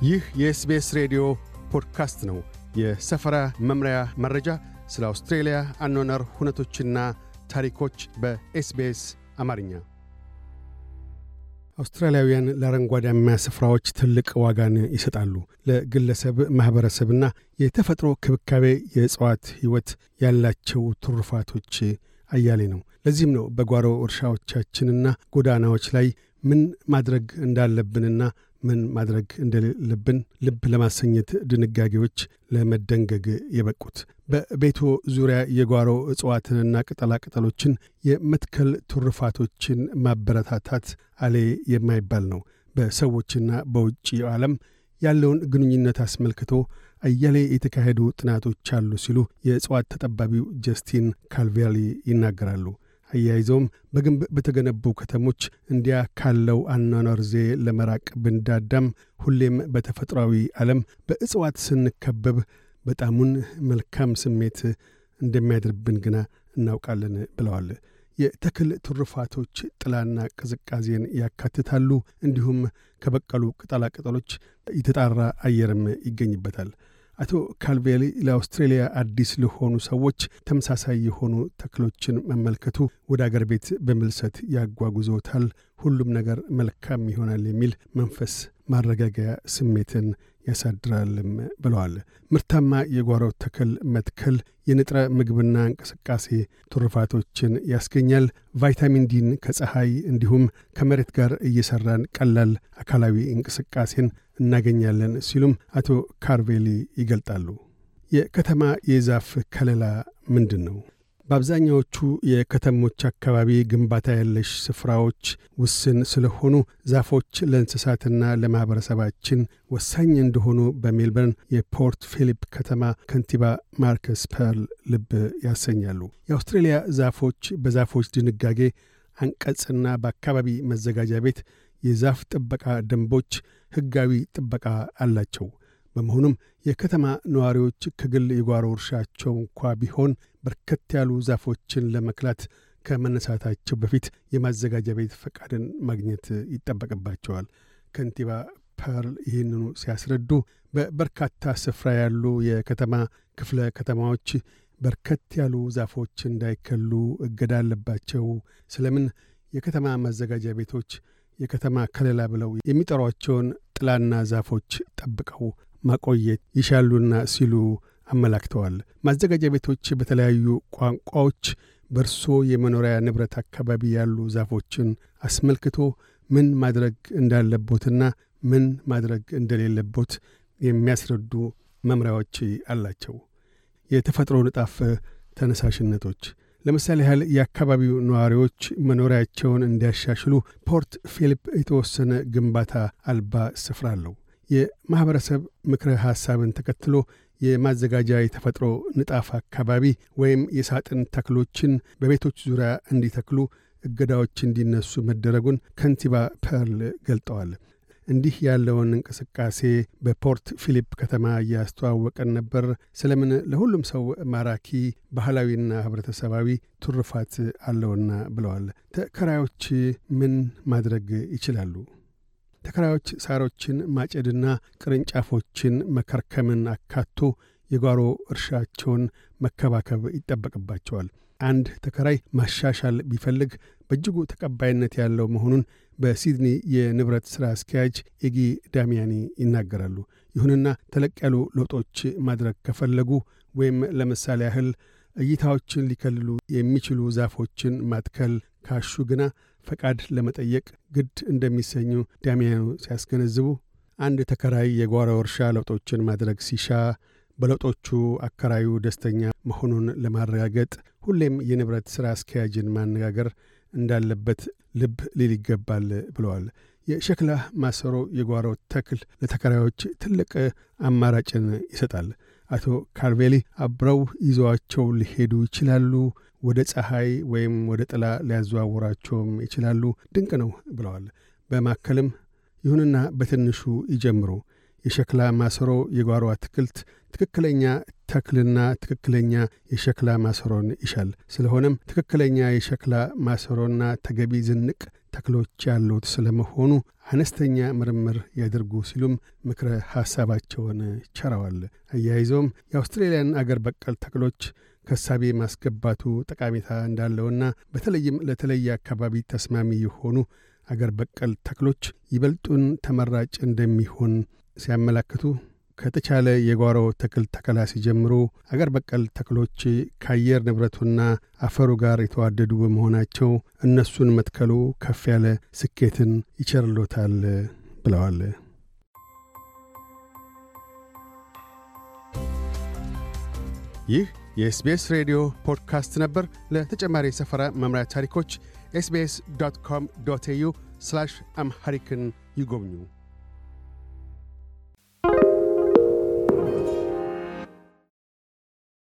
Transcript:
ይህ የ SBS ሬዲዮ ፖድካስት ነው። የሰፈራ መምሪያ መረጃ፣ ስለ አውስትሬልያ አኗኗር ሁነቶችና ታሪኮች በ SBS አማርኛ። አውስትራሊያውያን ለአረንጓዴያማ ስፍራዎች ትልቅ ዋጋን ይሰጣሉ። ለግለሰብ ማኅበረሰብና የተፈጥሮ ክብካቤ የእጽዋት ሕይወት ያላቸው ትሩፋቶች አያሌ ነው። ለዚህም ነው በጓሮ እርሻዎቻችንና ጎዳናዎች ላይ ምን ማድረግ እንዳለብንና ምን ማድረግ እንደሌለብን ልብ ለማሰኘት ድንጋጌዎች ለመደንገግ የበቁት። በቤቶ ዙሪያ የጓሮ እጽዋትንና ቅጠላቅጠሎችን የመትከል ትሩፋቶችን ማበረታታት አሌ የማይባል ነው። በሰዎችና በውጭ ዓለም ያለውን ግንኙነት አስመልክቶ አያሌ የተካሄዱ ጥናቶች አሉ ሲሉ የእጽዋት ተጠባቢው ጀስቲን ካልቬሊ ይናገራሉ። አያይዘውም በግንብ በተገነቡ ከተሞች እንዲያ ካለው አኗኗር ዜ ለመራቅ ብንዳዳም ሁሌም በተፈጥሯዊ ዓለም በእጽዋት ስንከበብ በጣሙን መልካም ስሜት እንደሚያድርብን ግና እናውቃለን ብለዋል። የተክል ትሩፋቶች ጥላና ቅዝቃዜን ያካትታሉ። እንዲሁም ከበቀሉ ቅጠላቅጠሎች የተጣራ አየርም ይገኝበታል። አቶ ካልቬሊ ለአውስትሬልያ አዲስ ለሆኑ ሰዎች ተመሳሳይ የሆኑ ተክሎችን መመልከቱ ወደ አገር ቤት በምልሰት ያጓጉዞታል። ሁሉም ነገር መልካም ይሆናል የሚል መንፈስ ማረጋገያ ስሜትን ያሳድራልም ብለዋል። ምርታማ የጓሮ ተክል መትከል የንጥረ ምግብና እንቅስቃሴ ትሩፋቶችን ያስገኛል። ቫይታሚን ዲን ከፀሐይ እንዲሁም ከመሬት ጋር እየሠራን ቀላል አካላዊ እንቅስቃሴን እናገኛለን ሲሉም አቶ ካርቬሊ ይገልጣሉ። የከተማ የዛፍ ከለላ ምንድን ነው? በአብዛኛዎቹ የከተሞች አካባቢ ግንባታ የለሽ ስፍራዎች ውስን ስለሆኑ ዛፎች ለእንስሳትና ለማኅበረሰባችን ወሳኝ እንደሆኑ በሜልበርን የፖርት ፊሊፕ ከተማ ከንቲባ ማርከስ ፐርል ልብ ያሰኛሉ። የአውስትሬልያ ዛፎች በዛፎች ድንጋጌ አንቀጽና በአካባቢ መዘጋጃ ቤት የዛፍ ጥበቃ ደንቦች ሕጋዊ ጥበቃ አላቸው። በመሆኑም የከተማ ነዋሪዎች ከግል የጓሮ እርሻቸው እንኳ ቢሆን በርከት ያሉ ዛፎችን ለመክላት ከመነሳታቸው በፊት የማዘጋጃ ቤት ፈቃድን ማግኘት ይጠበቅባቸዋል። ከንቲባ ፐርል ይህንኑ ሲያስረዱ በበርካታ ስፍራ ያሉ የከተማ ክፍለ ከተማዎች በርከት ያሉ ዛፎች እንዳይከሉ እገዳ አለባቸው። ስለምን የከተማ ማዘጋጃ ቤቶች የከተማ ከለላ ብለው የሚጠሯቸውን ጥላና ዛፎች ጠብቀው ማቆየት ይሻሉና ሲሉ አመላክተዋል። ማዘጋጃ ቤቶች በተለያዩ ቋንቋዎች በእርሶ የመኖሪያ ንብረት አካባቢ ያሉ ዛፎችን አስመልክቶ ምን ማድረግ እንዳለቦትና ምን ማድረግ እንደሌለቦት የሚያስረዱ መምሪያዎች አላቸው። የተፈጥሮ ንጣፍ ተነሳሽነቶች ለምሳሌ ያህል የአካባቢው ነዋሪዎች መኖሪያቸውን እንዲያሻሽሉ ፖርት ፊሊፕ የተወሰነ ግንባታ አልባ ስፍራ አለው። የማኅበረሰብ ምክረ ሐሳብን ተከትሎ የማዘጋጃ የተፈጥሮ ንጣፍ አካባቢ ወይም የሳጥን ተክሎችን በቤቶች ዙሪያ እንዲተክሉ እገዳዎች እንዲነሱ መደረጉን ከንቲባ ፐርል ገልጠዋል። እንዲህ ያለውን እንቅስቃሴ በፖርት ፊሊፕ ከተማ እያስተዋወቀን ነበር። ስለምን ለሁሉም ሰው ማራኪ ባህላዊና ህብረተሰባዊ ትሩፋት አለውና ብለዋል። ተከራዮች ምን ማድረግ ይችላሉ? ተከራዮች ሳሮችን ማጨድና ቅርንጫፎችን መከርከምን አካቶ የጓሮ እርሻቸውን መከባከብ ይጠበቅባቸዋል። አንድ ተከራይ ማሻሻል ቢፈልግ በእጅጉ ተቀባይነት ያለው መሆኑን በሲድኒ የንብረት ሥራ አስኪያጅ ኤጊ ዳሚያኒ ይናገራሉ። ይሁንና ተለቅ ያሉ ለውጦች ማድረግ ከፈለጉ ወይም ለምሳሌ ያህል እይታዎችን ሊከልሉ የሚችሉ ዛፎችን ማትከል ካሹ ግና ፈቃድ ለመጠየቅ ግድ እንደሚሰኙ ዳሚያኑ ሲያስገነዝቡ አንድ ተከራይ የጓሮ እርሻ ለውጦችን ማድረግ ሲሻ በለውጦቹ አከራዩ ደስተኛ መሆኑን ለማረጋገጥ ሁሌም የንብረት ሥራ አስኪያጅን ማነጋገር እንዳለበት ልብ ሊል ይገባል ብለዋል። የሸክላ ማሰሮ የጓሮ ተክል ለተከራዮች ትልቅ አማራጭን ይሰጣል። አቶ ካርቬሊ አብረው ይዘዋቸው ሊሄዱ ይችላሉ። ወደ ፀሐይ ወይም ወደ ጥላ ሊያዘዋውራቸውም ይችላሉ። ድንቅ ነው ብለዋል። በማከልም ይሁንና በትንሹ ይጀምሩ። የሸክላ ማሰሮ የጓሮ አትክልት ትክክለኛ ተክልና ትክክለኛ የሸክላ ማሰሮን ይሻል። ስለሆነም ትክክለኛ የሸክላ ማሰሮና ተገቢ ዝንቅ ተክሎች ያሉት ስለመሆኑ አነስተኛ ምርምር ያድርጉ ሲሉም ምክረ ሐሳባቸውን ቸረዋል። አያይዘውም የአውስትሬልያን አገር በቀል ተክሎች ከሳቤ ማስገባቱ ጠቃሜታ እንዳለውና በተለይም ለተለየ አካባቢ ተስማሚ የሆኑ አገር በቀል ተክሎች ይበልጡን ተመራጭ እንደሚሆን ሲያመላክቱ ከተቻለ የጓሮ ተክል ተከላ ሲጀምሩ አገር በቀል ተክሎች ከአየር ንብረቱና አፈሩ ጋር የተዋደዱ በመሆናቸው እነሱን መትከሉ ከፍ ያለ ስኬትን ይቸርሎታል ብለዋል። ይህ የኤስቤስ ሬዲዮ ፖድካስት ነበር። ለተጨማሪ የሰፈራ መምሪያ ታሪኮች SBS dot com dot au Amharic ን ይጎብኙ።